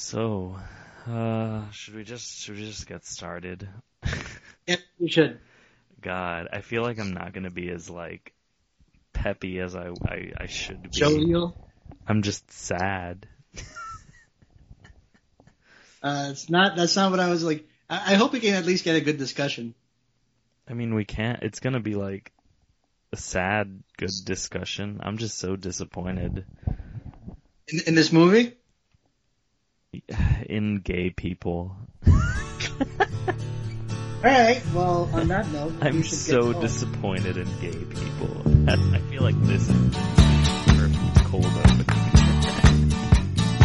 So, uh, should we just should we just get started? Yeah, you should. God, I feel like I'm not gonna be as like peppy as I I, I should be. Jovial. I'm just sad. Uh, it's not. That's not what I was like. I, I hope we can at least get a good discussion. I mean, we can't. It's gonna be like a sad, good discussion. I'm just so disappointed In, in this movie, in gay people. all right. Well, on that note, I'm you so get disappointed in gay people. I feel like this is perfect cold open.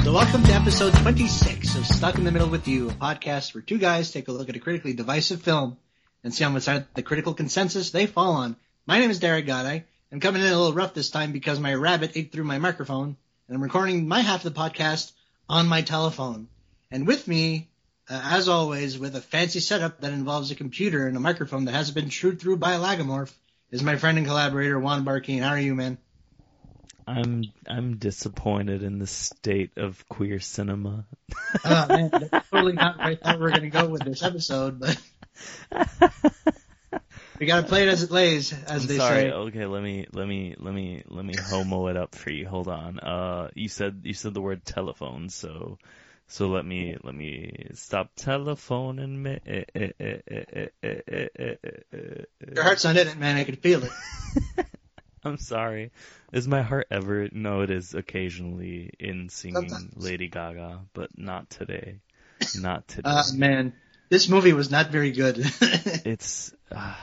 So, welcome to episode 26 of Stuck in the Middle with You, a podcast where two guys take a look at a critically divisive film and see on what side the critical consensus they fall on. My name is Derek Goddard. I'm coming in a little rough this time because my rabbit ate through my microphone, and I'm recording my half of the podcast on my telephone. And with me, uh, as always, with a fancy setup that involves a computer and a microphone that hasn't been chewed through by a lagomorph, is my friend and collaborator Juan Barkeen. How are you, man? I'm I'm disappointed in the state of queer cinema. Oh man, that's totally not where I thought we were gonna go with this episode, but We gotta play it as it lays, as I'm they sorry. say. Okay, let me let me let me let me homo it up for you. Hold on. Uh, you said you said the word telephone, so so let me let me stop telephoning me. Your heart's not in it, man. I can feel it. I'm sorry. Is my heart ever? No, it is occasionally in singing Sometimes. Lady Gaga, but not today. Not today. Uh, man, this movie was not very good. it's. Uh,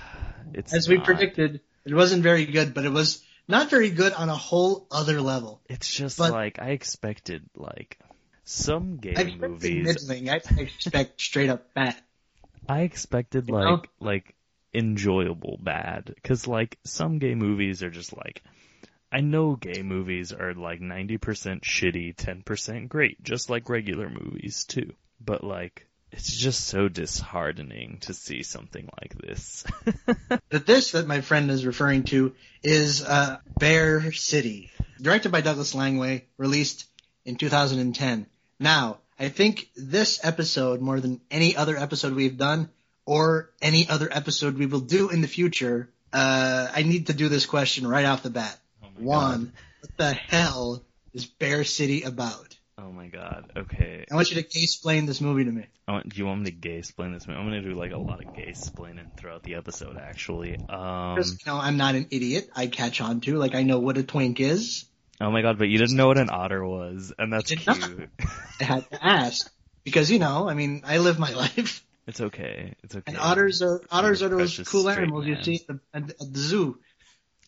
it's as we not. predicted, it wasn't very good, but it was not very good on a whole other level. It's just but- like I expected. Like some gay I movies, middling. I expect straight up bad. I expected You like know? like enjoyable bad because like some gay movies are just like I know gay movies are like 90% shitty, 10% great, just like regular movies too. But like it's just so disheartening to see something like this. But this that my friend is referring to is uh, Bear City, directed by Douglas Langway, released in 2010. Now, I think this episode, more than any other episode we've done, or any other episode we will do in the future, uh, I need to do this question right off the bat. Oh Juan, what the hell is Bear City about? Oh my god. Okay. I want you to gay explain this movie to me. I want, do you want me to gay explain this? Movie? I'm gonna do like a lot of gay explaining throughout the episode actually. Um Because, you know, I'm not an idiot. I catch on to, like, I know what a twink is. Oh my god, but you didn't know what an otter was, and that's I cute. I had to ask because you know, I mean, I live my life, It's okay. It's okay. and otters are otters are those cool animals you see at the- at the zoo.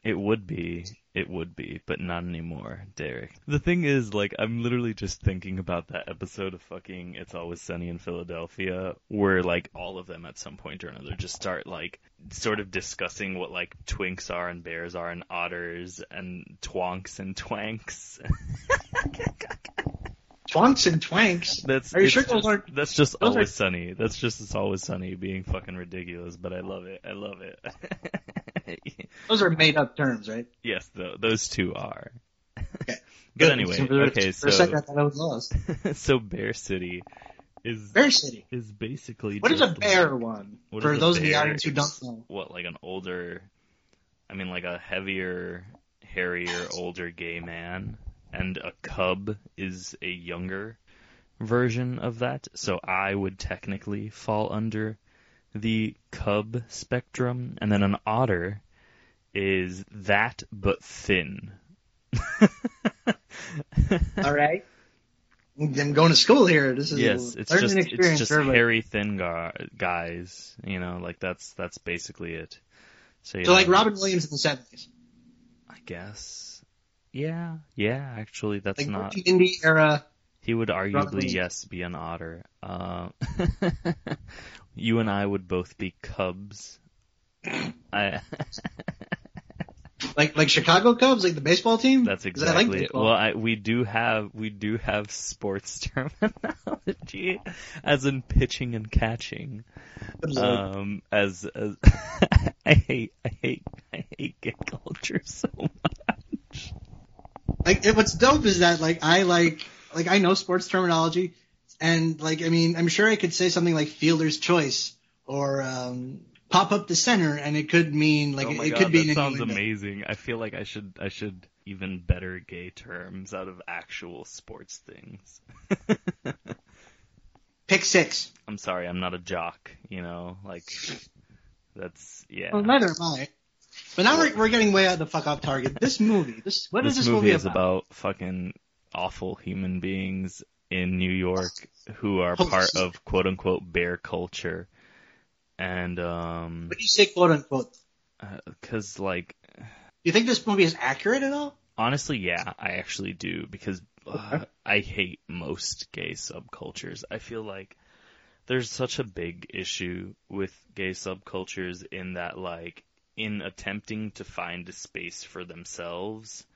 It would be. It would be, but not anymore, Derek. The thing is, like, I'm literally just thinking about that episode of fucking It's Always Sunny in Philadelphia, where, like, all of them at some point or another just start, like, sort of discussing what, like, twinks are and bears are and otters and twonks and twanks. Twonks and twanks. That's Are you sure those just- aren't- That's just those are- always sunny. That's just it's always sunny being fucking ridiculous, but I love it. I love it. Those are made up terms, right? yes, tho- those two are. Okay. But Good. anyway, For- okay, For a second, I so thought I was lost. so Bear City is Bear City. is basically What is a bear like- one? For those of the audience who don't know. What like an older, I mean like a heavier, hairier, older gay man, and a cub is a younger version of that. So I would technically fall under the cub spectrum, and then an otter is that but thin. All right. I'm going to school here. This is yes, a it's just experience it's just hairy thin gu- guys. You know, like that's that's basically it. So, So like know, Robin Williams in the seventies, I guess. Yeah, yeah. Actually, that's like not. the indie era. He would arguably yes be an otter. Uh, you and I would both be cubs. I. Like like Chicago Cubs, like the baseball team. That's 'Cause I like exactly it. Well, I, we do have we do have sports terminology, as in pitching and catching. Cubs are like- Um, as as I hate I hate I hate gay culture so much. Like it, what's dope is that like I like like I know sports terminology, And like, I mean, I'm sure I could say something like fielder's choice or um, pop up the center, and it could mean like oh it god, could be that an sounds amazing. I feel like I should I should even better gay terms out of actual sports things. Pick six. I'm sorry, I'm not a jock. You know, like that's yeah. Well, neither am I. But now we're, we're getting way out of the fuck off target. This movie, this what this is this movie, movie is about? about fucking awful human beings in New York who are Holy part of quote unquote bear culture, and um, What do you say quote unquote, because like do you think this movie is accurate at all? Honestly, yeah, I actually do because uh. I hate most gay subcultures. I feel like there's such a big issue with gay subcultures in that like in attempting to find a space for themselves,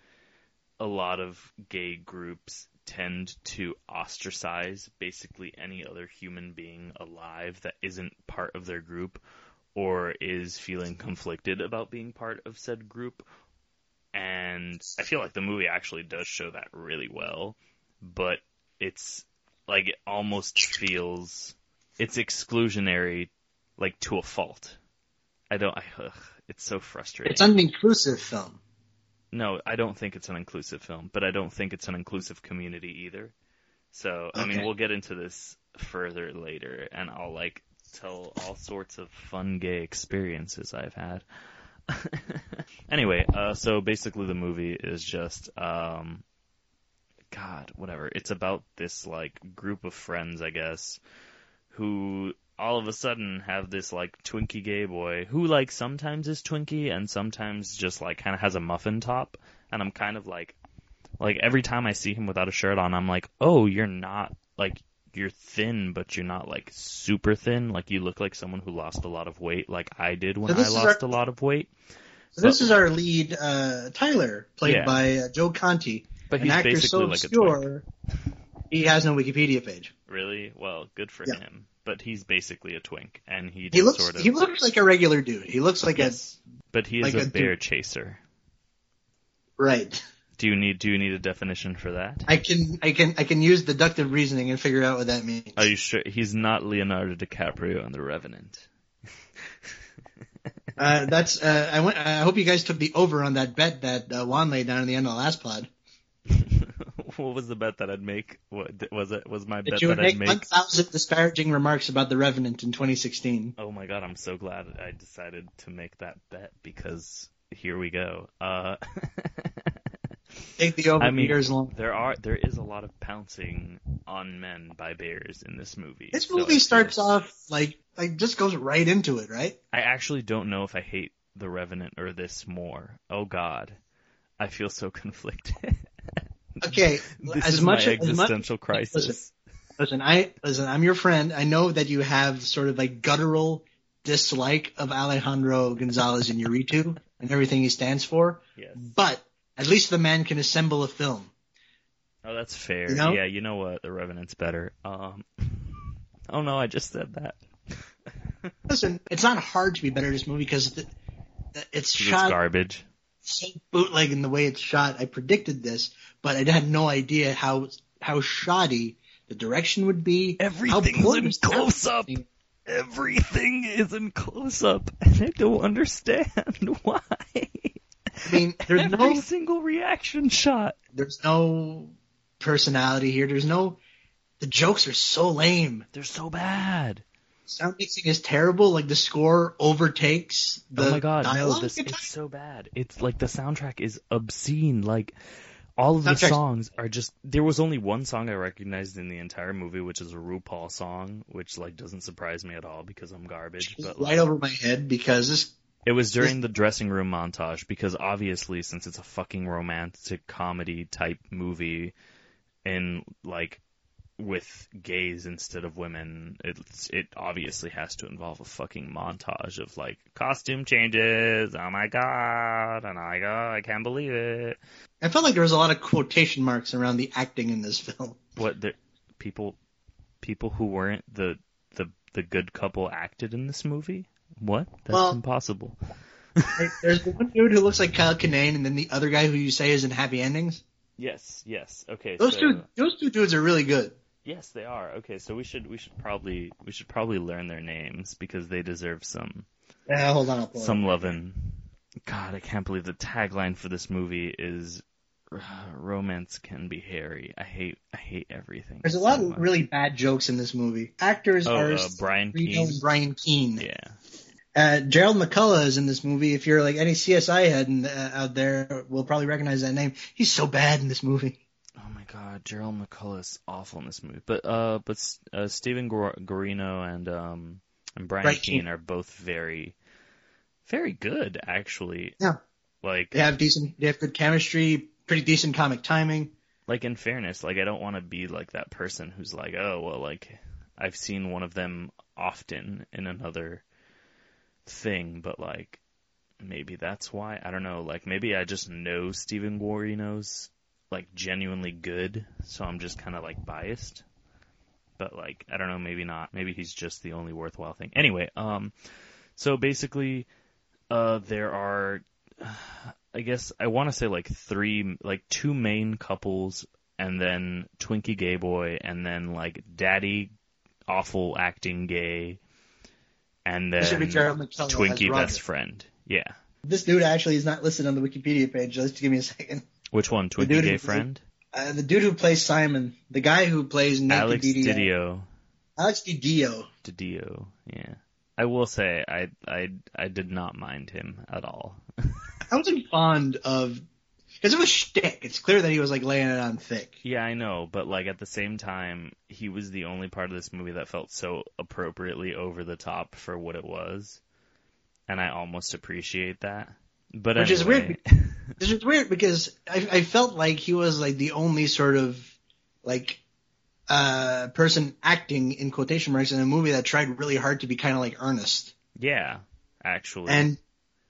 a lot of gay groups tend to ostracize basically any other human being alive that isn't part of their group or is feeling conflicted about being part of said group and I feel like the movie actually does show that really well, but it's like it almost feels it's exclusionary, like to a fault. I don't. I, ugh, it's so frustrating. It's an inclusive film. No, I don't think it's an inclusive film, but I don't think it's an inclusive community either. So I mean, we'll get into this further later, and I'll like tell all sorts of fun gay experiences I've had. anyway, uh, so basically the movie is just, um, God, whatever. It's about this like group of friends, I guess, who all of a sudden have this like Twinkie gay boy who like sometimes is Twinkie and sometimes just like kind of has a muffin top, and I'm kind of like, like every time I see him without a shirt on, I'm like, oh, you're not like you're thin, but you're not like super thin. Like you look like someone who lost a lot of weight, like I did when So I lost our- a lot of weight. So this is our lead, uh, Tyler, played Yeah. by uh, Joe Conti, But an he's actor basically so like obscure he has no Wikipedia page. Really? Well, good for Yeah. him. But he's basically a twink, and he He looks sort of. he looks like a regular dude. He looks like yes, but he is like a, a bear dude. chaser. right. Do you need Do you need a definition for that? I can I can I can use deductive reasoning and figure out what that means. Are you sure he's not Leonardo DiCaprio in The Revenant? Uh, that's uh, I went. I hope you guys took the over on that bet that uh, Juan laid down at the end of the last pod. what was the bet that I'd make? What was it? Was my That bet you would that make I'd make? 1,000 disparaging remarks about the Revenant in 2016. Oh my god, I'm so glad I decided to make that bet because here we go. Uh, Take the over I mean, years long. there are there is a lot of pouncing on men by bears in this movie. This movie feel- starts off like like just goes right into it, right? I actually don't know if I hate The Revenant or this more. Oh God, I feel so conflicted. Okay, this as is much my as much existential crisis. Listen. listen, I listen. I'm your friend. I know that you have sort of like guttural dislike of Alejandro Gonzalez Iñárritu and everything he stands for, Yes. but at least the man can assemble a film. Oh, that's fair. You know? Yeah, you know what? The Revenant's better. Um. Oh no, I just said that. Listen, it's not hard to be better at this movie because the, the, it's It's shot garbage. so bootleg in the way it's shot. I predicted this, but I had no idea how how shoddy the direction would be. Everything's how in close up. Everything is in close up, and I don't understand why. I mean, there's Every no single reaction shot. there's no personality here. There's no the jokes are so lame. They're so bad. Sound mixing is terrible. Like the score overtakes the oh my god, no, this it's so bad. It's like the soundtrack is obscene. Like all of the Soundtrack's- songs are just there was only one song I recognized in the entire movie, which is a RuPaul song, which like doesn't surprise me at all because I'm garbage. But like, right over my head because this it was during the dressing room montage because obviously since it's a fucking romantic comedy type movie and like with gays instead of women, it's it obviously has to involve a fucking montage of like costume changes. Oh my god! And I go, I can't believe it. I felt like there was a lot of quotation marks around the acting in this film. What the people people who weren't the the the good couple acted in this movie? What? That's Well- impossible. There's the one dude who looks like Kyle Kinane, and then the other guy who you say is in Happy Endings. Yes, yes. Okay. Those so, two, those two dudes are really good. Yes, they are. Okay, so we should we should probably we should probably learn their names because they deserve some Yeah, hold on. I'll pull it some loving. God, I can't believe the tagline for this movie is "Romance can be hairy." I hate I hate everything. There's a lot much. of really bad jokes in this movie. Actors Oh, are uh, Brian Keane. Brian Keene. Yeah. Uh, Gerald McCullough is in this movie. If you're like any CSI head in, uh, out there, will probably recognize that name. He's so bad in this movie. Oh my God, Gerald McCullough is awful in this movie. But uh, but uh, Stephen Guarino and um and Brian Keane Keane. are both very, very good actually. Yeah. Like They have decent, they have good chemistry, pretty decent comic timing. like in fairness, like I don't want to be like that person who's like, oh well, like I've seen one of them often in another thing, but like maybe that's why I don't know. Like maybe I just know Stephen Guarino's like genuinely good, so I'm just kind of like biased. But like I don't know, maybe not. Maybe he's just the only worthwhile thing. Anyway, um, so basically, uh, there are, I guess I want to say like three, like two main couples, and then Twinkie gay boy, and then like daddy awful acting gay, and This should be then Gerald McCullough as Twinkie best friend. Yeah. This dude actually is not listed on the Wikipedia page. Just give me a second. Which one? Twinkie gay who- friend? Uh, the dude who plays Simon, the guy who plays Nick Alex Didio. Didio. Alex Didio. Didio. Yeah. I will say I I I did not mind him at all. I wasn't fond of because it was shtick. It's clear that he was like laying it on thick. Yeah, I know, but like at the same time, he was the only part of this movie that felt so appropriately over the top for what it was, and I almost appreciate that. But Which is weird This is weird because I, I felt like he was like the only sort of like uh person acting in quotation marks in a movie that tried really hard to be kind of like earnest, yeah, actually, and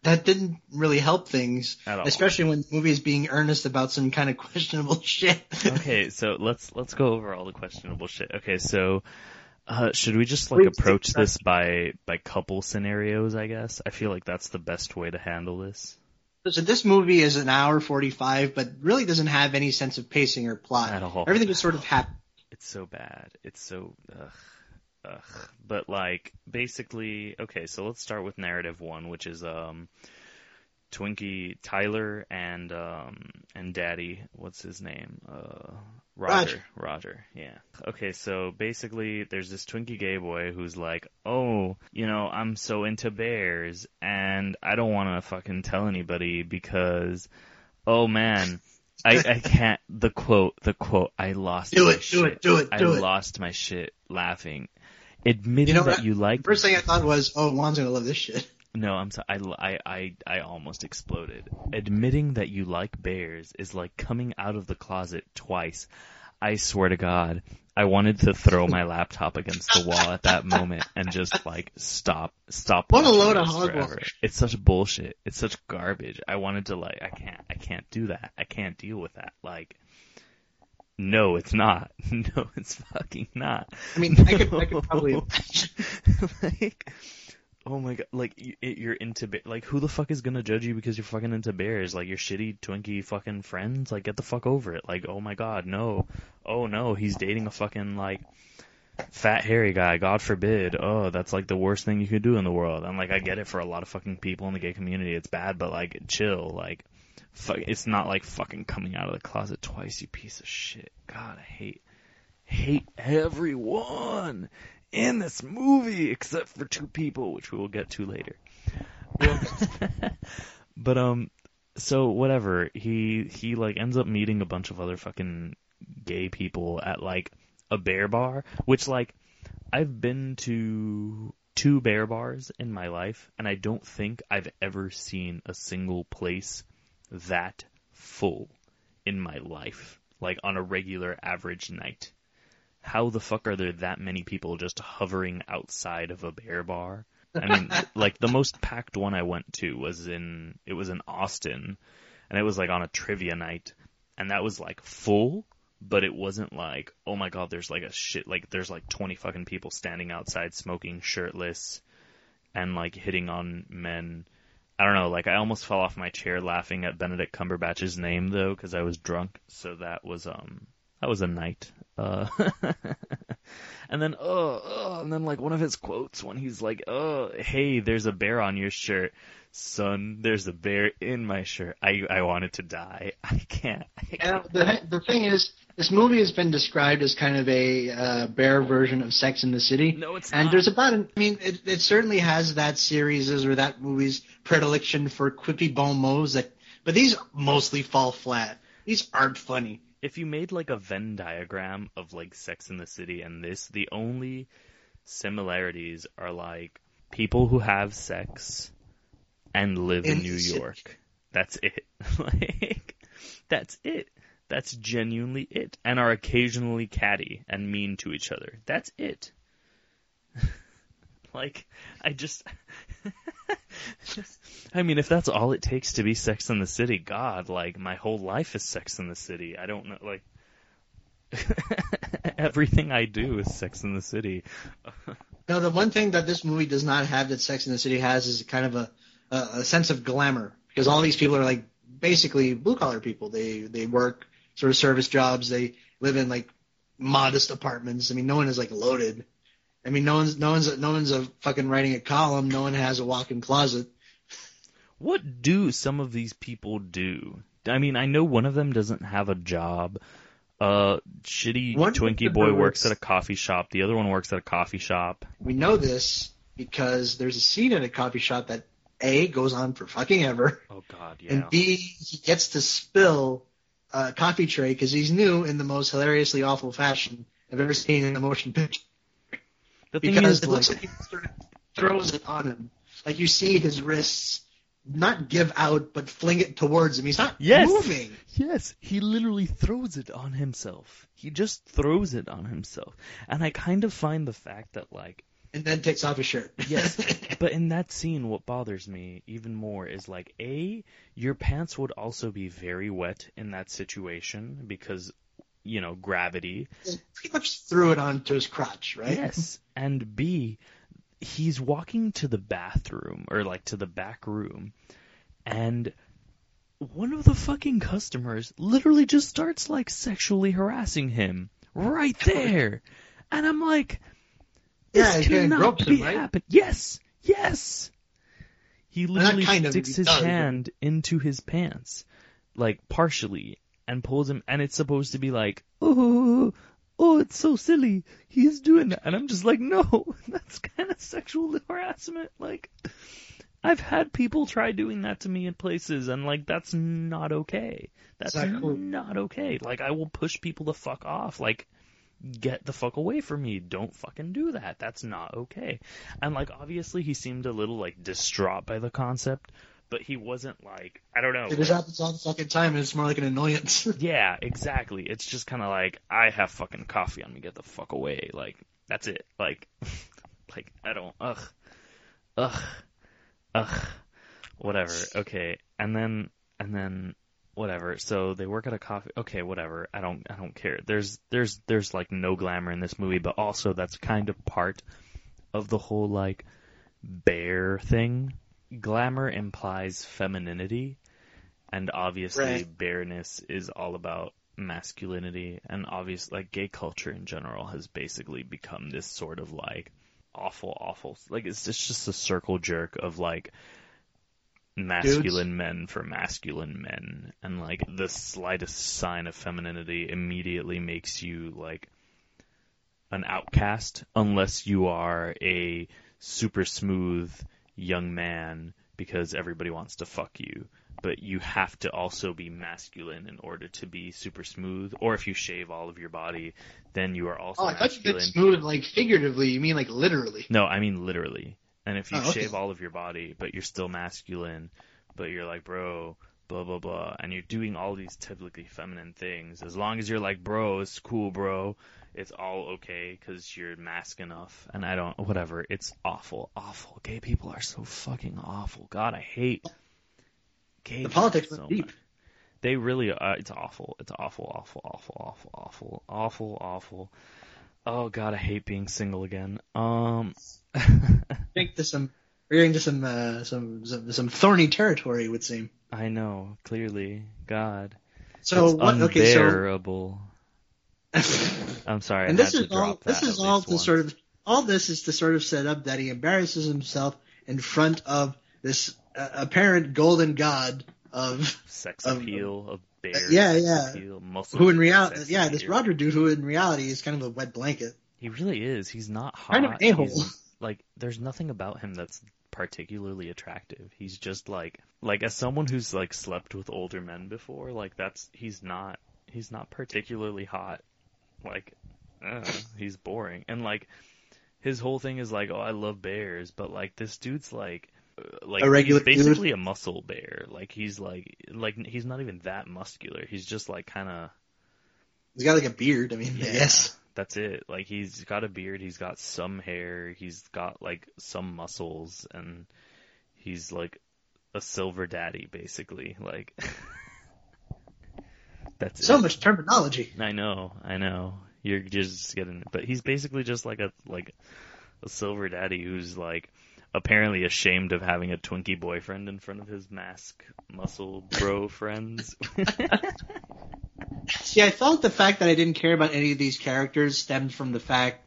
that didn't really help things, at all. especially when the movie is being earnest about some kind of questionable shit. okay, so let's let's go over all the questionable shit. Okay, so uh, should we just like Please, approach this by by couple scenarios? I guess I feel like that's the best way to handle this. So this movie is an hour forty five, but really doesn't have any sense of pacing or plot. At all. Everything is sort of hap- It's so bad. It's so ugh, ugh. But like basically, okay. So let's start with narrative one, which is um, Twinkie, Tyler, and um, and Daddy. What's his name? Uh, Roger. Roger. Yeah. Okay. So basically, there's this Twinkie gay boy who's like, oh, you know, I'm so into bears, and I don't want to fucking tell anybody because, oh man. I, I can't the quote the quote I lost Do my it, do shit. it, do it, I do it. lost my shit laughing. Admitting You know that you like First thing I thought was, oh, Juan's gonna love this shit. No, I'm sorry. I, I, I, I almost exploded. Admitting that you like bears is like coming out of the closet twice. I swear to God, I wanted to throw my laptop against the wall at that moment and just like stop, stop. What a load of hogwash. It's such bullshit. It's such garbage. I wanted to like, I can't, I can't do that. I can't deal with that. Like, no, it's not. No, it's fucking not. I mean, I could, I could probably like, oh my god, like you you're into like who the fuck is gonna judge you because you're fucking into bears? Like your shitty Twinkie fucking friends? Like get the fuck over it. Like oh my god, no, oh no, he's dating a fucking like fat hairy guy. God forbid. Oh, that's like the worst thing you could do in the world. And like I get it for a lot of fucking people in the gay community, it's bad, but like chill, like. Fuck, it's not like fucking coming out of the closet twice, you piece of shit. God, I hate, hate everyone in this movie except for two people, which we will get to later. but um, so whatever. He he like ends up meeting a bunch of other fucking gay people at like a bear bar, which like I've been to two bear bars in my life, and I don't think I've ever seen a single place that full in my life, like on a regular average night. How the fuck are there that many people just hovering outside of a bear bar? I mean, like the most packed one I went to was in it was in Austin, and it was like on a trivia night, and that was like full, but it wasn't like oh my god, there's like a shit like there's like twenty fucking people standing outside smoking shirtless, and like hitting on men. I don't know, like I almost fell off my chair laughing at Benedict Cumberbatch's name though because I was drunk, so that was um that was a night. Uh, and then, oh, oh, and then like one of his quotes when he's like, oh, hey, there's a bear on your shirt. Son, there's a bear in my shirt. I, I wanted to die. I can't. I can't. the the thing is, this movie has been described as kind of a uh, bear version of Sex in the City. No, it's And not. there's about, an, I mean, it, it certainly has that series or that movie's predilection for quippy bon mots that, but these mostly fall flat. These aren't funny. If you made like a Venn diagram of like Sex in the City and this, the only similarities are like people who have sex and live in, New. York. That's it. like that's it. That's genuinely it. And are occasionally catty and mean to each other. That's it. Like I just I mean, if that's all it takes to be Sex in the City, God, like my whole life is Sex in the City. I don't know, like everything I do is Sex in the City. No, the one thing that this movie does not have that Sex in the City has is kind of a, a, a sense of glamour because all these people are like basically blue collar people. They they work sort of service jobs. They live in like modest apartments. I mean, no one is like loaded. I mean, no one's no one's no one's a fucking writing a column. No one has a walk-in closet. What do some of these people do? I mean, I know one of them doesn't have a job. Uh, shitty One Twinkie boy works- works at a coffee shop. The other one works at a coffee shop. We know this because there's a scene in a coffee shop that a goes on for fucking ever. Oh God, yeah. And B, he gets to spill a coffee tray because he's new in the most hilariously awful fashion I've ever seen in a motion picture. The thing Because is, it like, looks like he sort of throws it on him. Like you see his wrists not give out, but fling it towards him. He's not Yes. moving. Yes, he literally throws it on himself. He just throws it on himself. And I kind of find the fact that like And then takes off his shirt. Yes. but in that scene what bothers me even more is like A, your pants would also be very wet in that situation because you know, gravity. Pretty much threw it onto his crotch, right? Yes. And B, he's walking to the bathroom or like to the back room and one of the fucking customers literally just starts like sexually harassing him right there. And I'm like, this Yeah, cannot be him, right? happen. Yes, yes. He literally sticks his does. hand into his pants, like partially, and pulls him. And it's supposed to be like, oh, oh, it's so silly. He's doing that, and I'm just like, no, that's kind of sexual harassment. Like, I've had people try doing that to me in places, and like, that's not okay. That's Exactly. not okay. Like, I will push people the fuck off. Like, get the fuck away from me. Don't fucking do that. That's not okay. And like obviously he seemed a little like distraught by the concept, but he wasn't like I don't know. It just happens all the fucking time, it's more like an annoyance. Yeah, exactly. It's just kind of like I have fucking coffee on me. Get the fuck away. Like that's it. Like like I don't ugh. Ugh. Ugh. Whatever. Okay. And then and then whatever. So they work at a coffee. Okay, whatever. I don't I don't care. There's there's there's like no glamour in this movie, but also that's kind of part of the whole like bear thing. Glamour implies femininity, and obviously Right. bareness is all about masculinity, and obviously like gay culture in general has basically become this sort of like awful, awful like it's just just a circle jerk of like masculine men for masculine men and like the slightest sign of femininity immediately makes you like an outcast unless you are a super smooth young man because everybody wants to fuck you but you have to also be masculine in order to be super smooth or if you shave all of your body then you are also oh, I thought you smooth, like figuratively. You mean like literally? no, I mean literally. And if you Oh, okay. shave all of your body, but you're still masculine, but you're like, bro, blah blah blah, and you're doing all these typically feminine things, as long as you're like, bro, it's cool, bro, it's all okay because you're mask enough. And I don't, whatever. It's awful, awful. Gay people are so fucking awful. God, I hate gay. The politics so deep. much. They really are. It's awful. It's awful, awful, awful, awful, awful, awful, awful. Oh God, I hate being single again. Um. Into some, we're into some, uh, some, some, some thorny territory, it would seem. I know, clearly. God. So it's what? Okay, so unbearable. I'm sorry. and this is all. This is all to once. sort of. All this is to sort of set up that he embarrasses himself in front of this uh, apparent golden god of sex of- appeal of bear. yeah, yeah. Appeal, who in reality, yeah, this. Roger dude who in reality is kind of a wet blanket. He really is. He's not hot. Kind of a-hole. Like, there's nothing about him that's particularly attractive. He's just like, like as someone who's like slept with older men before, like that's he's not he's not particularly hot. Like, uh, he's boring. And like, his whole thing is like, oh, I love bears, but like this dude's like. uh, Like A regular he's dude? basically a muscle bear. Like he's like like he's not even that muscular. He's just like kind of He's got like a beard. I mean, yeah, guess. that's it. Like he's got a beard, he's got some hair, he's got like some muscles, and he's like a silver daddy, basically. Like that's So it. much terminology. I know, I know. You're just getting, but he's basically just like a like a silver daddy who's like apparently ashamed of having a Twinkie boyfriend in front of his mask muscle bro friends. See, I thought the fact that I didn't care about any of these characters stemmed from the fact,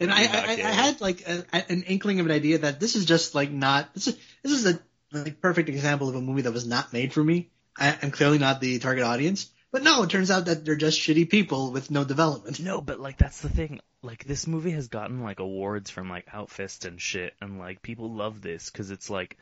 and I, I, I had like a, an inkling of an idea that this is just like not this is this is a like perfect example of a movie that was not made for me. I, I'm clearly not the target audience, but no, it turns out that they're just shitty people with no development. No, but like that's the thing. Like this movie has gotten like awards from like Outfest and shit, and like people love this because it's like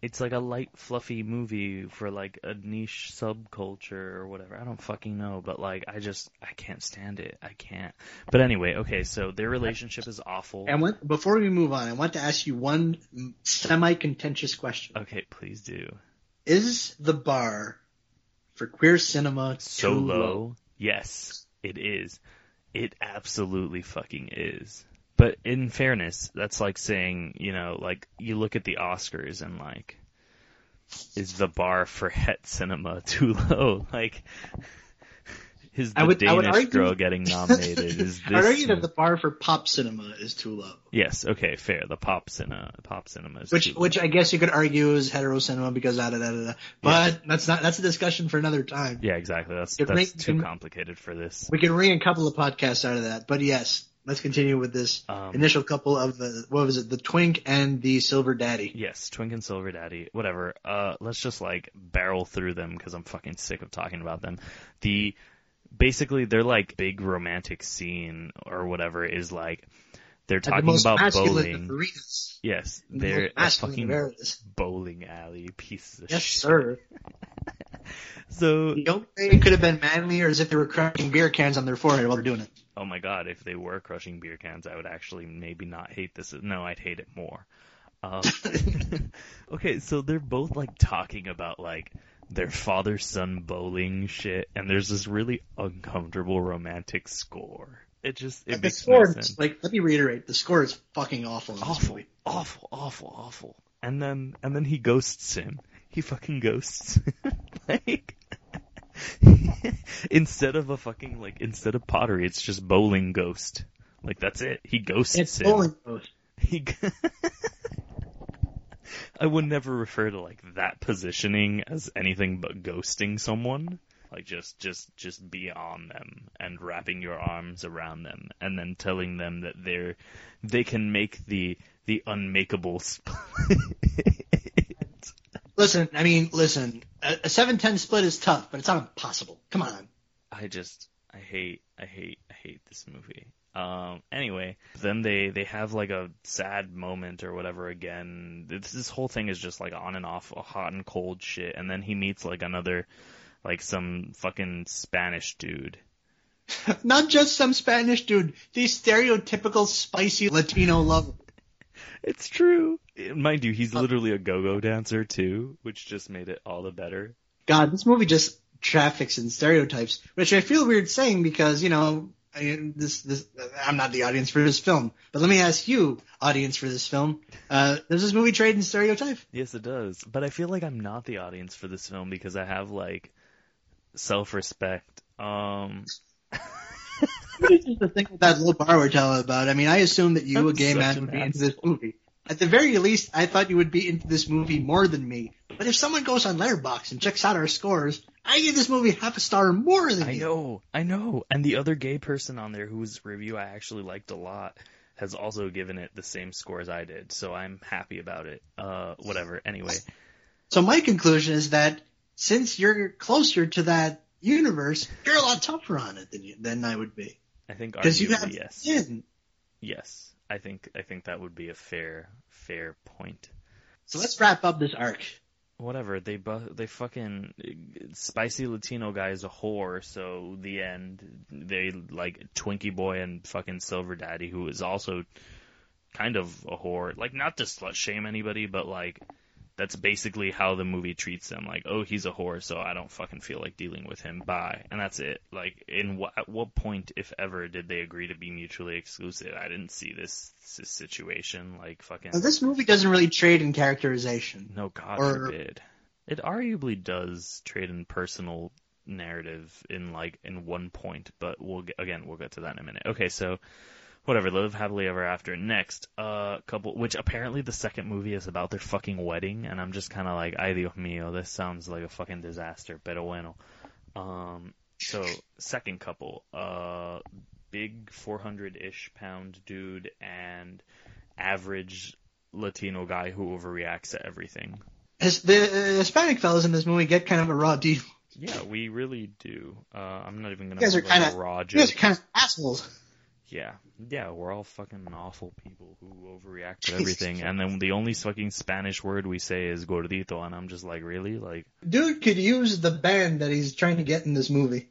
it's like a light, fluffy movie for like a niche subculture or whatever. I don't fucking know, but like I just I can't stand it. I can't. But anyway, okay, so their relationship is awful. And what, before we move on, I want to ask you one semi-contentious question: Okay, please do. Is the bar for queer cinema So too low? Yes, it is. It absolutely fucking is. But in fairness, that's like saying, you know, like you look at the Oscars and like, is the bar for het cinema too low? Like, is the I would- I would Danish argue- girl getting nominated? Is I would argue that the bar for pop cinema is too low. Yes, okay, fair. The pop cinema, pop cinema is Which, too low. which I guess you could argue is hetero cinema because da da da da. But that's not that's a discussion for another time. yeah, exactly. That's that's makes- too it- complicated for this. We can wring a couple of podcasts out of that. But yes, let's continue with this Um, initial couple of the what was it, the Twink and the Silver Daddy. Yes, Twink and Silver Daddy, whatever. Uh, let's just like barrel through them because I'm fucking sick of talking about them. The basically their like big romantic scene or whatever is like they're the talking most about bowling. Yes, The they're a fucking areas. bowling alley pieces of Yes, shit. sir. So, The only way it could have been manlier is if they were crushing beer cans on their forehead while they're doing it. oh my god, if they were crushing beer cans, I would actually maybe not hate this. No, I'd hate it more. Um, okay, so they're both like talking about like their father son bowling shit, and there's this really uncomfortable romantic score. It just it the makes score, no sense. like, let me reiterate, the score is fucking awful. Awful, awful, awful, awful. And then and then he ghosts him. He fucking ghosts. like instead of a fucking like instead of pottery, it's just bowling ghost. Like that's it. He ghosts It's him. bowling post. He. I would never refer to like that positioning as anything but ghosting someone. Like just, just, just be on them and wrapping your arms around them, and then telling them that they're, they can make the the unmakeable. Split. Listen, I mean, listen, a, a 7-10 split is tough, but it's not impossible. Come on. I just, I hate, I hate, I hate this movie. Um, anyway, then they, they have like a sad moment or whatever again. This, this whole thing is just like on and off, hot and cold shit. And then he meets like another, like some fucking Spanish dude. Not just some Spanish dude, the stereotypical spicy Latino lover. It's true. Mind you, he's literally a go-go dancer too, which just made it all the better. God, this movie just traffics in stereotypes, which I feel weird saying because, you know, I, this, this, I'm not the audience for this film. But let me ask you, audience for this film, uh, does this movie trade in stereotype? Yes, it does. But I feel like I'm not the audience for this film because I have like self-respect. Um, This is the thing with that low bar we're telling about. I mean, I assume that you, I'm a gay man, would be into this movie. At the very least, I thought you would be into this movie more than me. But if someone goes on Letterboxd and checks out our scores, I give this movie half a star more than I you. know, I know. And the other gay person on there whose review I actually liked a lot has also given it the same score as I did, so I'm happy about it. Uh, whatever. Anyway, So my conclusion is that since you're closer to that universe, you're a lot tougher on it than you, than I would be. I think Because you have yes, yes. I think I think that would be a fair fair point. So let's wrap up this arc. Whatever they bu- they fucking spicy Latino guy is a whore. So the end. They like Twinkie boy and fucking Silver Daddy, who is also kind of a whore. Like not to slut shame anybody, but like that's basically how the movie treats them. Like, oh, he's a whore, so I don't fucking feel like dealing with him. Bye, and that's it. Like, in what at what point, if ever, did they agree to be mutually exclusive? I didn't see this, this situation. Like, fucking. Now, this movie doesn't really trade in characterization. No, God Or- forbid. It arguably does trade in personal narrative in like in one point, but we'll get, again we'll get to that in a minute. Okay, so whatever, live happily ever after. Next, uh, couple, which apparently the second movie is about their fucking wedding, and I'm just kind of like, ay Dios mío, this sounds like a fucking disaster. Pero bueno, um, so second couple, uh, big 400-ish pound dude and average Latino guy who overreacts to everything. His, the uh, Hispanic fellas in this movie get kind of a raw deal. Yeah, we really do. Uh, I'm not even gonna You guys are like kinda- a raw You guys are kind of assholes. Yeah, yeah, we're all fucking awful people who overreact to everything, and then the only fucking Spanish word we say is gordito, and I'm just like, really, like, Dude could use the band that he's trying to get in this movie.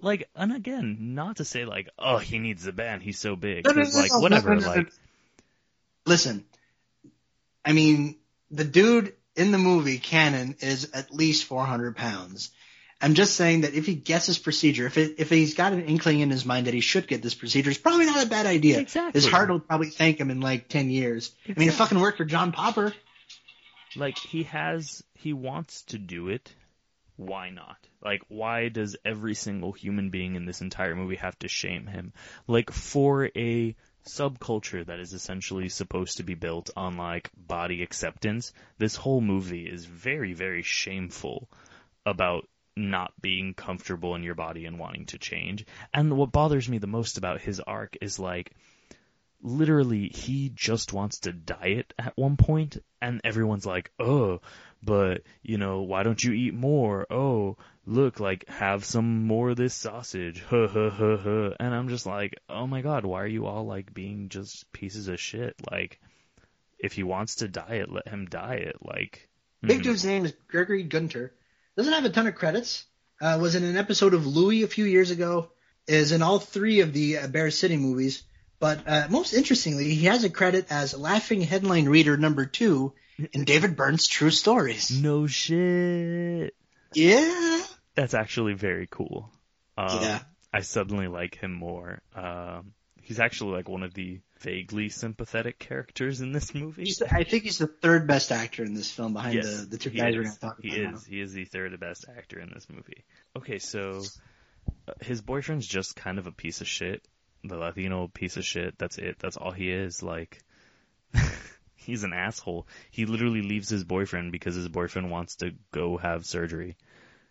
like, and again, not to say like, oh, he needs the band, he's so big, No, no, no, like, whatever, like, Listen, I mean, the dude in the movie canon is at least 400 pounds. I'm just saying that if he gets this procedure, if it, if he's got an inkling in his mind that he should get this procedure, it's probably not a bad idea. Exactly. His heart will probably thank him in like 10 years. I mean, it fucking worked for John Popper. like he has, he wants to do it. Why not? Like, why does every single human being in this entire movie have to shame him? Like, for a subculture that is essentially supposed to be built on like body acceptance, this whole movie is very, very shameful about not being comfortable in your body and wanting to change. And what bothers me the most about his arc is like, literally, he just wants to diet at one point, and everyone's like, oh, but, you know, why don't you eat more? Oh, look, like, have some more of this sausage. Huh, huh, huh, huh. And I'm just like, oh my god, why are you all, like, being just pieces of shit? Like, if he wants to diet, let him diet. Like, Big hmm. dude's name is Gregory Gunter. Doesn't have a ton of credits. Uh, was in an episode of Louie a few years ago. Is in all three of the uh, Bear City movies. But uh, most interestingly, he has a credit as laughing headline reader number two in David Byrne's True Stories. no shit. Yeah. That's actually very cool. Um, Yeah. I suddenly like him more. Um, he's actually like one of the vaguely sympathetic characters in this movie. The, I think he's the third best actor in this film behind yes, the, the two guys is. we're going to talk He about. now. is. He is the third best actor in this movie. Okay, so uh, his boyfriend's just kind of a piece of shit. The Latino piece of shit. That's it. That's all he is. Like, he's an asshole. He literally leaves his boyfriend because his boyfriend wants to go have surgery.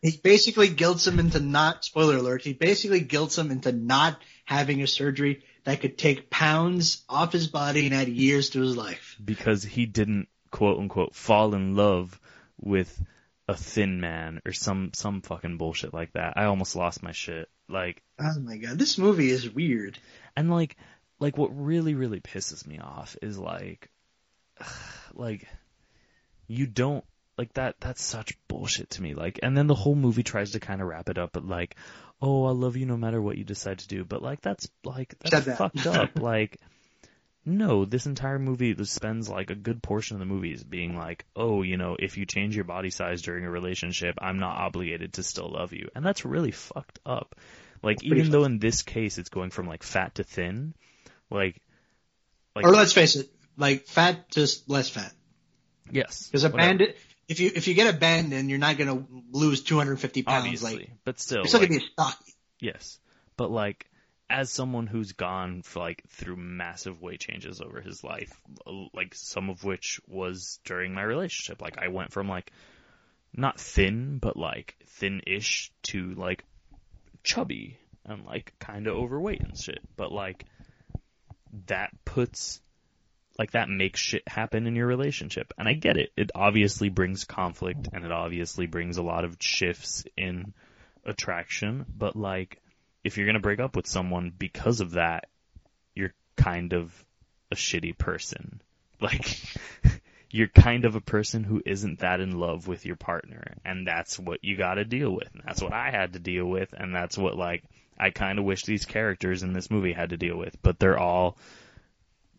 He basically guilts him into not, spoiler alert, he basically guilts him into not having a surgery that could take pounds off his body and add years to his life. because he didn't quote unquote fall in love with a thin man or some some fucking bullshit like that. I almost lost my shit. Like Oh my god, this movie is weird. and like like what really really pisses me off is like like you don't like that that's such bullshit to me like and then the whole movie tries to kind of wrap it up but like oh I love you no matter what you decide to do but like that's like that's that. fucked up like no this entire movie spends like a good portion of the movie is being like oh you know if you change your body size during a relationship I'm not obligated to still love you and that's really fucked up like even though in this case it's going from like fat to thin like like or let's face it, like fat, just less fat. yes Because a whatever. bandit, if you if you get abandoned, you're not gonna lose 250 pounds. obviously Like but still you're still like, gonna be stocky. yes but like as someone who's gone for like through massive weight changes over his life like some of which was during my relationship like I went from like not thin, but like thin-ish to like chubby and like kind of overweight and shit. But like that puts like that makes shit happen in your relationship. And I get it. It obviously brings conflict and it obviously brings a lot of shifts in attraction, but like if you're going to break up with someone because of that, you're kind of a shitty person. Like you're kind of a person who isn't that in love with your partner and that's what you got to deal with. And that's what I had to deal with and that's what like I kind of wish these characters in this movie had to deal with, but they're all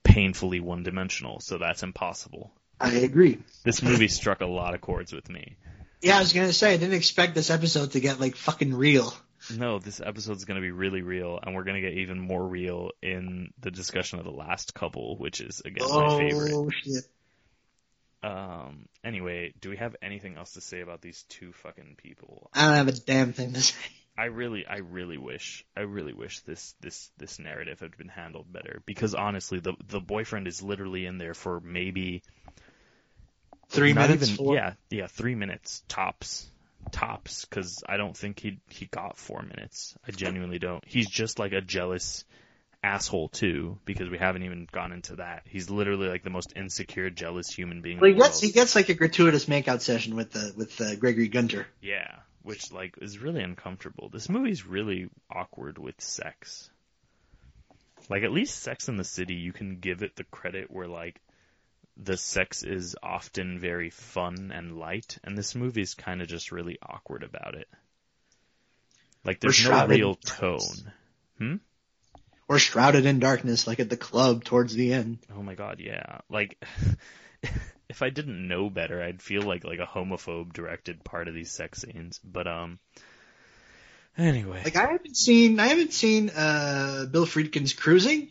painfully one dimensional, so that's impossible. I agree. This movie struck a lot of chords with me. Yeah, I was gonna say I didn't expect this episode to get like fucking real. No, this episode's going to be really real, and we're going to get even more real in the discussion of the last couple, which is again my favorite. oh shit! Um. Anyway, do we have anything else to say about these two fucking people? I don't have a damn thing to say. I really, I really wish, I really wish this, this, this narrative had been handled better. Because honestly, the the boyfriend is literally in there for maybe Three minutes. even, four- yeah, yeah, three minutes tops, tops. Because I don't think he he got four minutes. I genuinely don't. He's just like a jealous asshole too. Because we haven't even gone into that. He's literally like the most insecure, jealous human being. Well, he gets he gets like a gratuitous makeout session with the with uh, Gregory Gunter. Yeah, which like is really uncomfortable. This movie's really awkward with sex. Like at least Sex in the City, you can give it the credit where like the sex is often very fun and light, and this movie's kind of just really awkward about it. Like there's no real tone. Hmm? Or shrouded in darkness, like at the club towards the end. Oh my god, yeah. Like if I didn't know better, I'd feel like like a homophobe directed part of these sex scenes. But um anyway. Like I haven't seen I haven't seen uh Bill Friedkin's Cruising,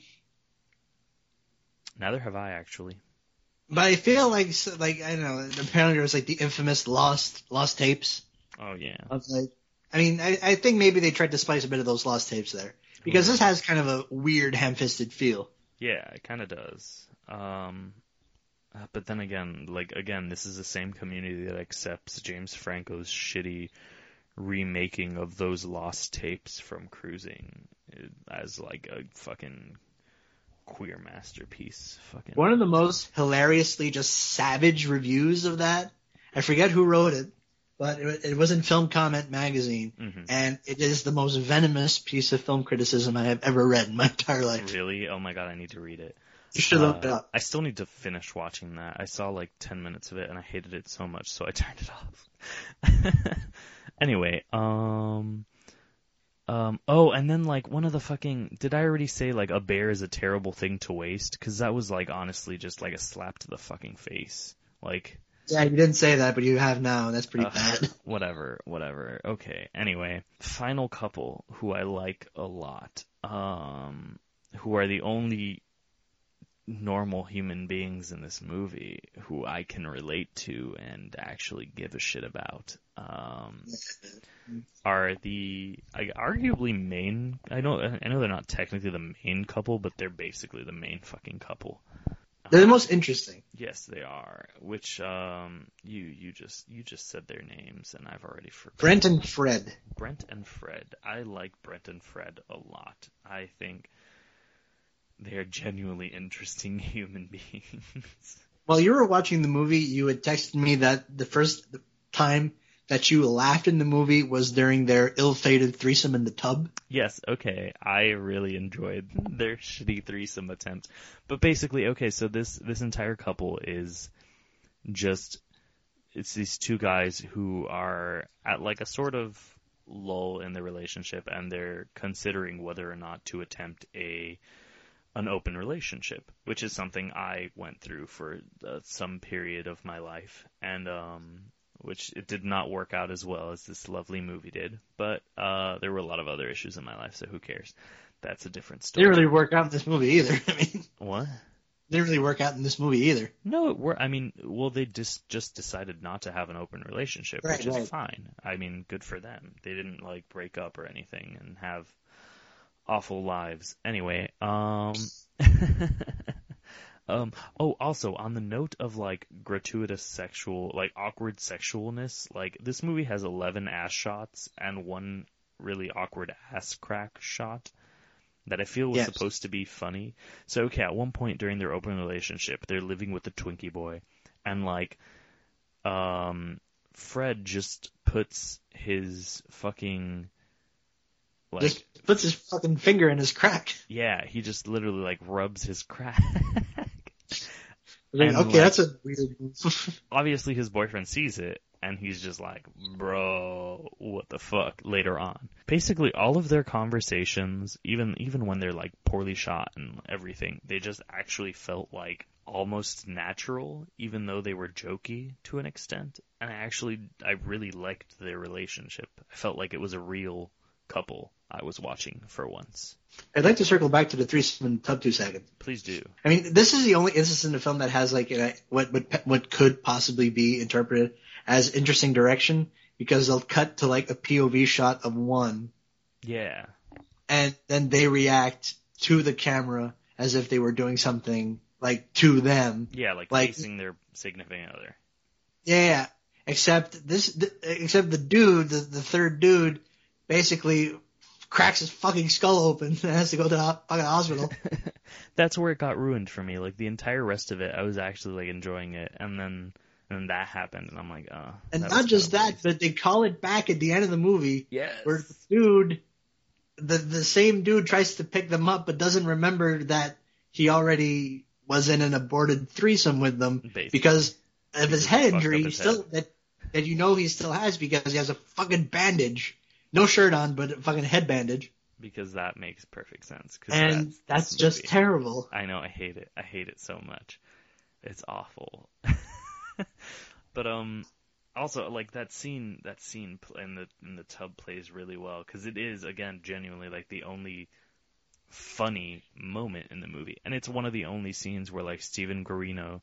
Neither have I actually. but I feel like s- like I don't know. Apparently, there was like the infamous lost lost tapes Oh yeah. of like. I mean, I, I think maybe they tried to spice a bit of those lost tapes there because this has kind of a weird ham-fisted feel. Yeah, it kind of does. Um, uh, but then again, like again, this is the same community that accepts James Franco's shitty remaking of those lost tapes from Cruising uh, as like a fucking queer masterpiece. Fucking One of the most hilariously just savage reviews of that. I forget who wrote it, but it, it was in Film Comment magazine, Mhm. and it is the most venomous piece of film criticism I have ever read in my entire life. Really? Oh my god, I need to read it. You should look it Uh, up. I still need to finish watching that. I saw like 10 minutes of it and I hated it so much, so I turned it off. anyway, um, um, oh, and then like one of the fucking, did I already say like a bear is a terrible thing to waste? Cause that was like honestly just like a slap to the fucking face. Like, Yeah, you didn't say that, but you have now, that's pretty Ugh. bad. whatever, whatever. Okay. Anyway, final couple who I like a lot, um, who are the only normal human beings in this movie who I can relate to and actually give a shit about, um, are the I, arguably main. I know I know they're not technically the main couple, but they're basically the main fucking couple. They're the most interesting. Yes, they are. Which um, you you just you just said their names, and I've already forgotten. Brent and Fred. Brent and Fred. I like Brent and Fred a lot. I think they are genuinely interesting human beings. While you were watching the movie, you had texted me that the first time that you laughed in the movie was during their ill-fated threesome in the tub. yes, okay. I really enjoyed their shitty threesome attempt. But basically, okay, so this this entire couple is just it's these two guys who are at like a sort of lull in their relationship and they're considering whether or not to attempt a an open relationship, which is something I went through for uh, some period of my life, and um, which it did not work out as well as this lovely movie did. But uh, there were a lot of other issues in my life, so who cares? That's a different story. Didn't really work out in this movie either. I mean, What? didn't really work out in this movie either. No, it were. I mean, well, they just just decided not to have an open relationship, Right, which is right. fine. I mean, good for them. They didn't like break up or anything and have awful lives. Anyway, um, Um, oh, also on the note of like gratuitous sexual, like awkward sexualness, like this movie has 11 ass shots and one really awkward ass crack shot that I feel was Yes. supposed to be funny. So okay, at one point during their open relationship, they're living with the Twinkie boy, and like, um, Fred just puts his fucking like Just puts his fucking finger in his crack. yeah, he just literally like rubs his crack. And, okay, like- that's a weird move. Obviously, his boyfriend sees it, and he's just like, "Bro, what the fuck?" Later on, basically, all of their conversations, even even when they're like poorly shot and everything, they just actually felt like almost natural, even though they were jokey to an extent. And I actually, I really liked their relationship. I felt like it was a real couple I was watching for once. I'd like to circle back to the threesome in tub two seconds. Please do. I mean, this is the only instance in the film that has like a, what what what could possibly be interpreted as interesting direction because they'll cut to like a POV shot of one, Yeah. and then they react to the camera as if they were doing something like to them. Yeah, like, Like- facing their significant other. Yeah, except this, th- except the dude, the, the third dude, basically cracks his fucking skull open and has to go to the fucking hospital. that's where it got ruined for me. Like the entire rest of it, I was actually like enjoying it, and then and then that happened, and I'm like, oh. And not just that, but they call it back at the end of the movie yes, where the dude, the the same dude tries to pick them up, but doesn't remember that he already was in an aborted threesome with them Basically. because of his head injury. his Still head. that that you know he still has because he has a fucking bandage, no shirt on, but a fucking head bandage, because that makes perfect sense. and that's, this just terrible. I know, I hate it. I hate it so much. It's awful. but um, also like that scene, that scene in the in the tub plays really well because it is again genuinely like the only funny moment in the movie, and it's one of the only scenes where like Stephen Guarino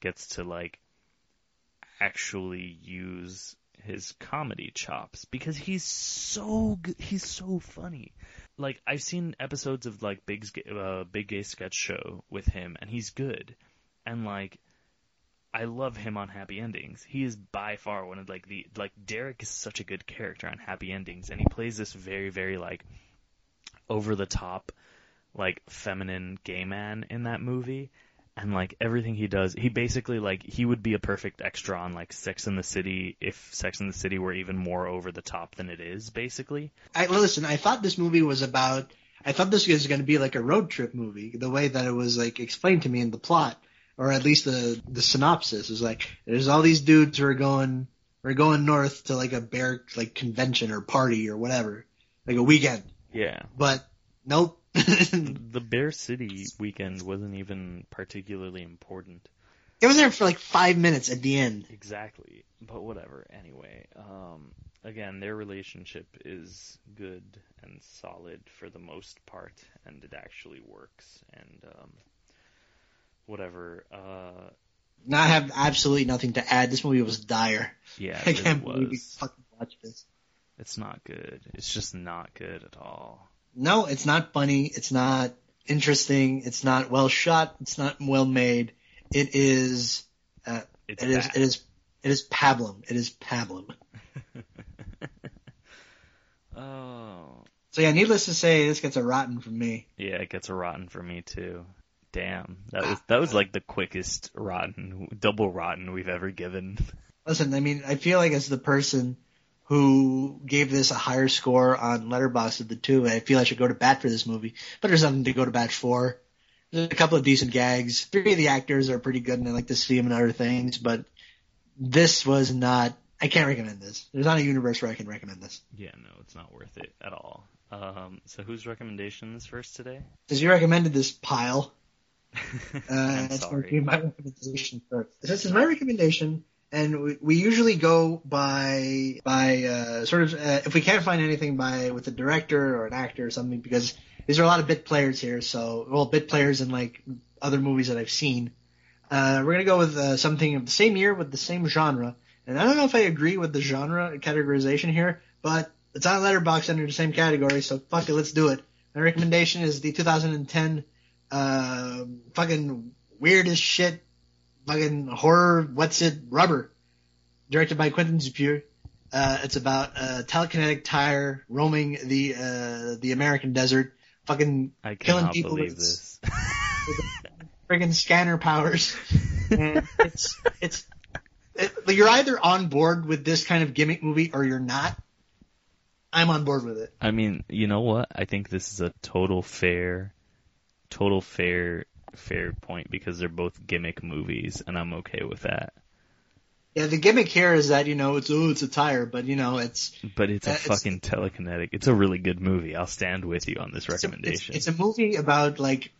gets to like actually use his comedy chops because he's so good. He's so funny. Like I've seen episodes of like Big uh, Big Gay Sketch Show with him, and he's good. And like, I love him on Happy Endings. He is by far one of like the like Derek is such a good character on Happy Endings, and he plays this very very like over the top like feminine gay man in that movie and like everything he does he basically like he would be a perfect extra on like sex in the city if sex in the city were even more over the top than it is basically I listen. I thought this movie was about. I thought this was going to be like a road trip movie. The way that it was like explained to me in the plot, or at least the the synopsis, is like there's all these dudes who are going, we're going north to like a bear like convention or party or whatever, like a weekend. yeah But nope. the bear city weekend wasn't even particularly important It was there for like five minutes at the end. exactly but whatever anyway um again their relationship is good and solid for the most part and it actually works and um whatever uh Now I have absolutely nothing to add. This movie was dire. yeah I it can't believe we fucking watched this. it's not good it's just not good at all No, it's not funny. It's not interesting. It's not well shot. It's not well made. It is. Uh, it's It is. It is. It is pablum. It is pablum. oh So yeah, needless to say, this gets a rotten from me. Yeah, it gets a rotten for me too. Damn, that ah. was that was like the quickest rotten, double rotten we've ever given. Listen, I mean, I feel like as the person who gave this a higher score on Letterboxd of the two, I feel I should go to bat for this movie. But there's nothing to go to bat for. There's a couple of decent gags. Three of the actors are pretty good, and I like to see them in other things. But this was not. I can't recommend this. There's not a universe where I can recommend this. Yeah, no, it's not worth it at all. Um, so whose recommendation is first today? Because you recommended this pile. Uh, I'm it's going to be sorry. my recommendation first. This is my recommendation, and we, we usually go by by uh, sort of uh, if we can't find anything by with a director or an actor or something because these are a lot of bit players here. So well, bit players in like other movies that I've seen. Uh, we're gonna go with uh, something of the same year with the same genre, and I don't know if I agree with the genre categorization here, but it's on Letterboxd under the same category, so fuck it, let's do it. My recommendation is the 2010 uh, fucking weirdest shit, fucking horror. What's it? Rubber, directed by Quentin Dupieux. Uh, it's about a telekinetic tire roaming the uh, the American desert, fucking I killing people believe with- this. friggin' scanner powers. And it's it's it, you're either on board with this kind of gimmick movie or you're not. I'm on board with it. I mean, you know what? I think this is a total fair, total fair, fair point because they're both gimmick movies, and I'm okay with that. Yeah, the gimmick here is that you know it's oh it's a tire, but you know it's But it's a Uh, it's- fucking telekinetic. It's a really good movie. I'll stand with you on this it's a, it's, recommendation. it's a movie about like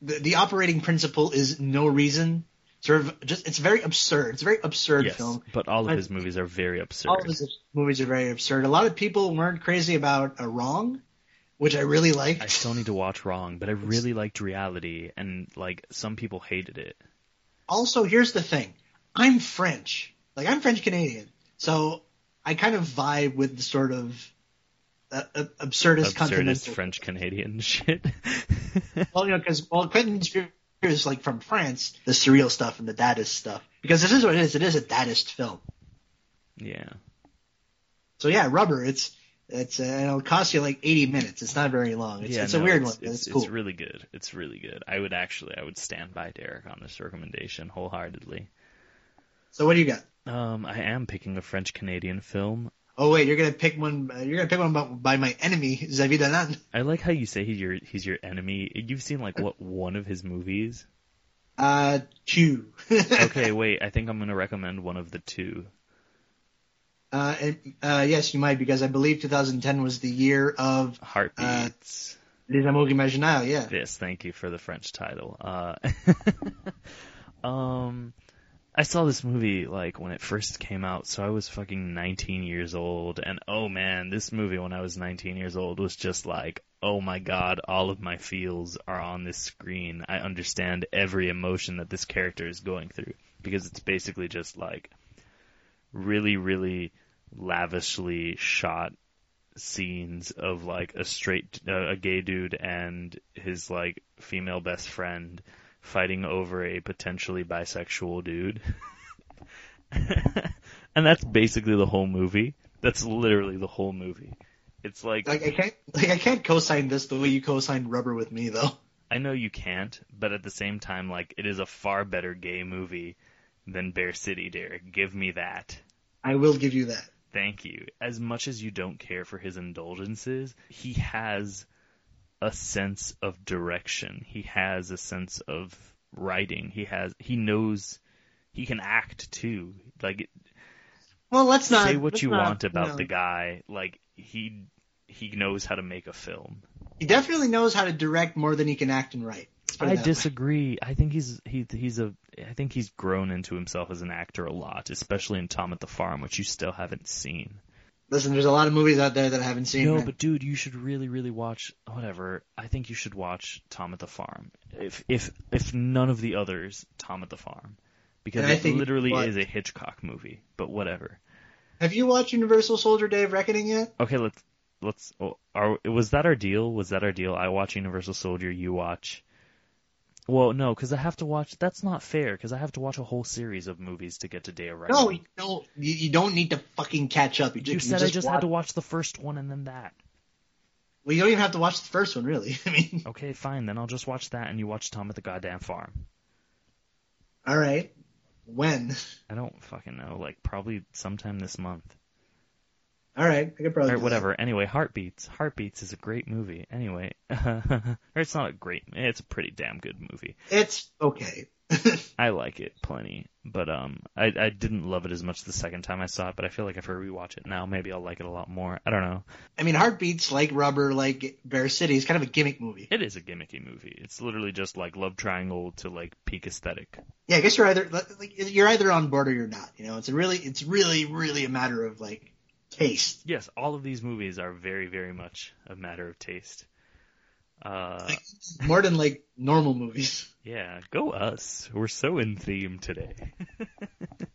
the, the operating principle is no reason. Sort of just it's very absurd. It's a very absurd yes, film. but all of his movies are very absurd. All of his movies are very absurd. A lot of people weren't crazy about a wrong, which I really liked. I still need to watch Wrong, but I really liked Reality, and like some people hated it. also, here's the thing. I'm French. Like, I'm French Canadian. So, I kind of vibe with the sort of uh, uh, absurdist, Absurdist. French Canadian shit. Well, you know, because, well, Quentin is, like, from France, the surreal stuff and the Dadaist stuff. Because this is what it is. It is a Dadaist film. yeah. So, yeah, Rubber, it's, it's, uh, and it'll cost you like 80 minutes. It's not very long. It's, yeah, it's no, a weird it's, one, It's, it's, cool. it's really good. It's really good. I would actually, I would stand by Derek on this recommendation wholeheartedly. so, what do you got? Um, I am picking a French Canadian film. Oh, wait, you're gonna pick one, uh, you're gonna pick one by, by my enemy, Xavier Dolan. I like how you say he's your he's your enemy. You've seen like what one of his movies? Uh, Chew. Okay, wait. I think I'm gonna recommend one of the two. Uh, and, uh, yes, you might, because I believe 2010 was the year of Heartbeats. Les Amours Imaginaires, yeah. Yes, thank you for the French title. Uh, um, I saw this movie like when it first came out, so I was fucking 19 years old, and oh man, this movie when I was 19 years old was just like, oh my god, all of my feels are on this screen. I understand every emotion that this character is going through because it's basically just like really, really lavishly shot scenes of like a straight uh, a gay dude and his like female best friend fighting over a potentially bisexual dude. And that's basically the whole movie. That's literally the whole movie. It's like Like I can't, like I can't co-sign this the way you co-signed Rubber with me though. I know you can't but at the same time like it is a far better gay movie than Bear City Derek give me that. I will give you that. Thank you. As much as you don't care for his indulgences, he has a sense of direction. He has a sense of writing. He has he knows he can act too. Like Well, let's not say what you not, want about know. the guy. Like he he knows how to make a film. He definitely knows how to direct more than he can act and write. Let's put it I that way. disagree. I think he's he he's a I think he's grown into himself as an actor a lot, especially in Tom at the Farm, which you still haven't seen. Listen, there's a lot of movies out there that I haven't seen. No, man. but dude, you should really, really watch whatever. I think you should watch Tom at the Farm. If if if none of the others, Tom at the Farm, because it literally what- is a Hitchcock movie. But whatever. have you watched Universal Soldier Day of Reckoning yet? Okay, let's let's. Oh, are was that our deal? Was that our deal? I watch Universal Soldier. You watch. Well, no, because I have to watch. That's not fair. Because I have to watch a whole series of movies to get to Day of No, Reckoning. you don't. You, you don't need to fucking catch up. You, you just, said you I just watch, had to watch the first one and then that. Well, you don't even have to watch the first one, really. I mean, Okay, fine. Then I'll just watch that, and you watch Tom at the goddamn farm. all right. When? I don't fucking know. Like probably sometime this month. All right, I could probably. Or whatever. Anyway, Heartbeats. Heartbeats is a great movie. Anyway, or it's not a great. It's a pretty damn good movie. It's okay. I like it plenty, but um, I I didn't love it as much the second time I saw it. But I feel like if I rewatch it now, maybe I'll like it a lot more. I don't know. I mean, Heartbeats, like Rubber, like Bear City, is kind of a gimmick movie. It is a gimmicky movie. It's literally just like love triangle to like peak aesthetic. Yeah, I guess you're either like you're either on board or you're not. You know, it's a really, it's really, really a matter of like taste. Yes, all of these movies are very very much a matter of taste. Uh, More than like normal movies. yeah, go us. We're so in theme today.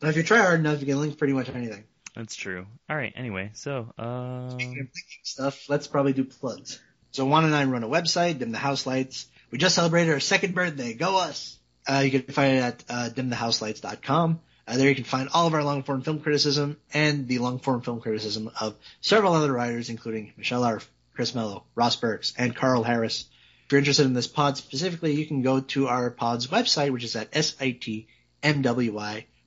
But if you try hard enough, you can link pretty much anything. That's true. All right. Anyway, so um, Speaking of linking stuff, let's probably do plugs. So Juan and I run a website, Dim the House Lights. We just celebrated our second birthday. Go us! Uh, you can find it at uh, dimthehouselights.com. Uh, there you can find all of our long-form film criticism and the long-form film criticism of several other writers, including Michelle Arf, Chris Mello, Ross Burks, and Carl Harris. If you're interested in this pod specifically, you can go to our pod's website, which is at sitmwy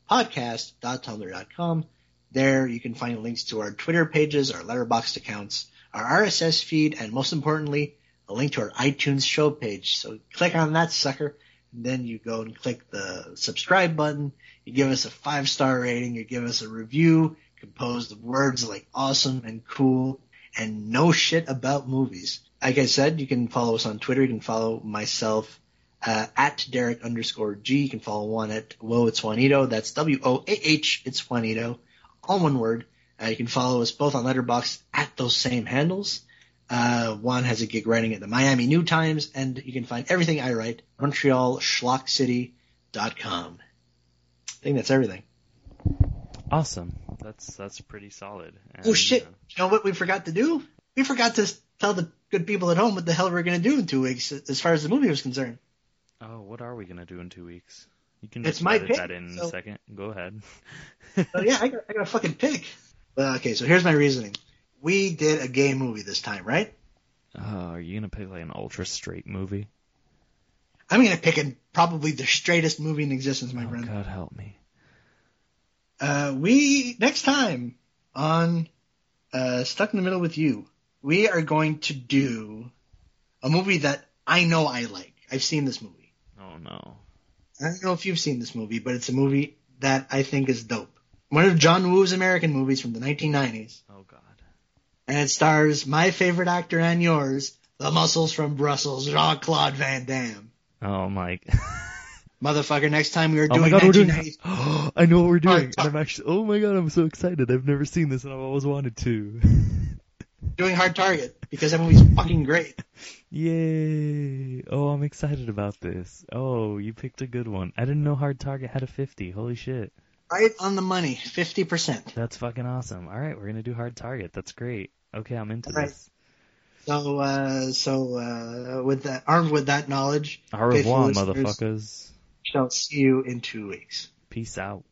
podcast.tumblr.com. There you can find links to our Twitter pages, our Letterboxd accounts, our RSS feed, and most importantly, a link to our iTunes show page. So click on that sucker, then you go and click the subscribe button. You give us a five star rating. You give us a review composed of words like awesome and cool and no shit about movies. Like I said, you can follow us on Twitter. You can follow myself uh, at Derek underscore G. You can follow Juan at Whoa It's Juanito. That's W O A H. It's Juanito. All one word. Uh, you can follow us both on Letterboxd at those same handles. Uh, Juan has a gig writing at the Miami New Times, and you can find everything I write at MontrealSchlockCity.com. I think that's everything. Awesome. That's that's pretty solid. And, Oh shit! uh, You know what we forgot to do? We forgot to tell the good people at home what the hell we're going to do in two weeks, as far as the movie was concerned. oh, what are we gonna do in two weeks? You can It's just my edit pick, that in so- a second. Go ahead. Oh yeah, I got, I got a fucking pick. Well, okay, so here's my reasoning. We did a gay movie this time, right? Oh, are you gonna pick like an ultra straight movie? I'm going to pick a, probably the straightest movie in existence, my oh friend. God, help me. Uh, we next time on uh, Stuck in the Middle with You, we are going to do a movie that I know I like. I've seen this movie. Oh no. I don't know if you've seen this movie, but it's a movie that I think is dope. One of John Woo's American movies from the 1990s, Oh God. And it stars my favorite actor and yours, the muscles from Brussels, Jean-Claude Van Damme. Oh my. Motherfucker, next time we are doing Oh doing my God, we're doing. 1990s. I know what we're doing, and I'm actually. Oh my God, I'm so excited. I've never seen this, and I've always wanted to. doing Hard Target because that movie's fucking great. Yay! Oh, I'm excited about this. Oh, you picked a good one. I didn't know Hard Target had a 50. Holy shit. Right on the money, 50%. That's fucking awesome. All right, we're gonna do Hard Target. That's great. Okay, I'm into All right. this. So, uh, so, uh, with that, armed with that knowledge, Au revoir, motherfuckers. shall see you in two weeks. Peace out.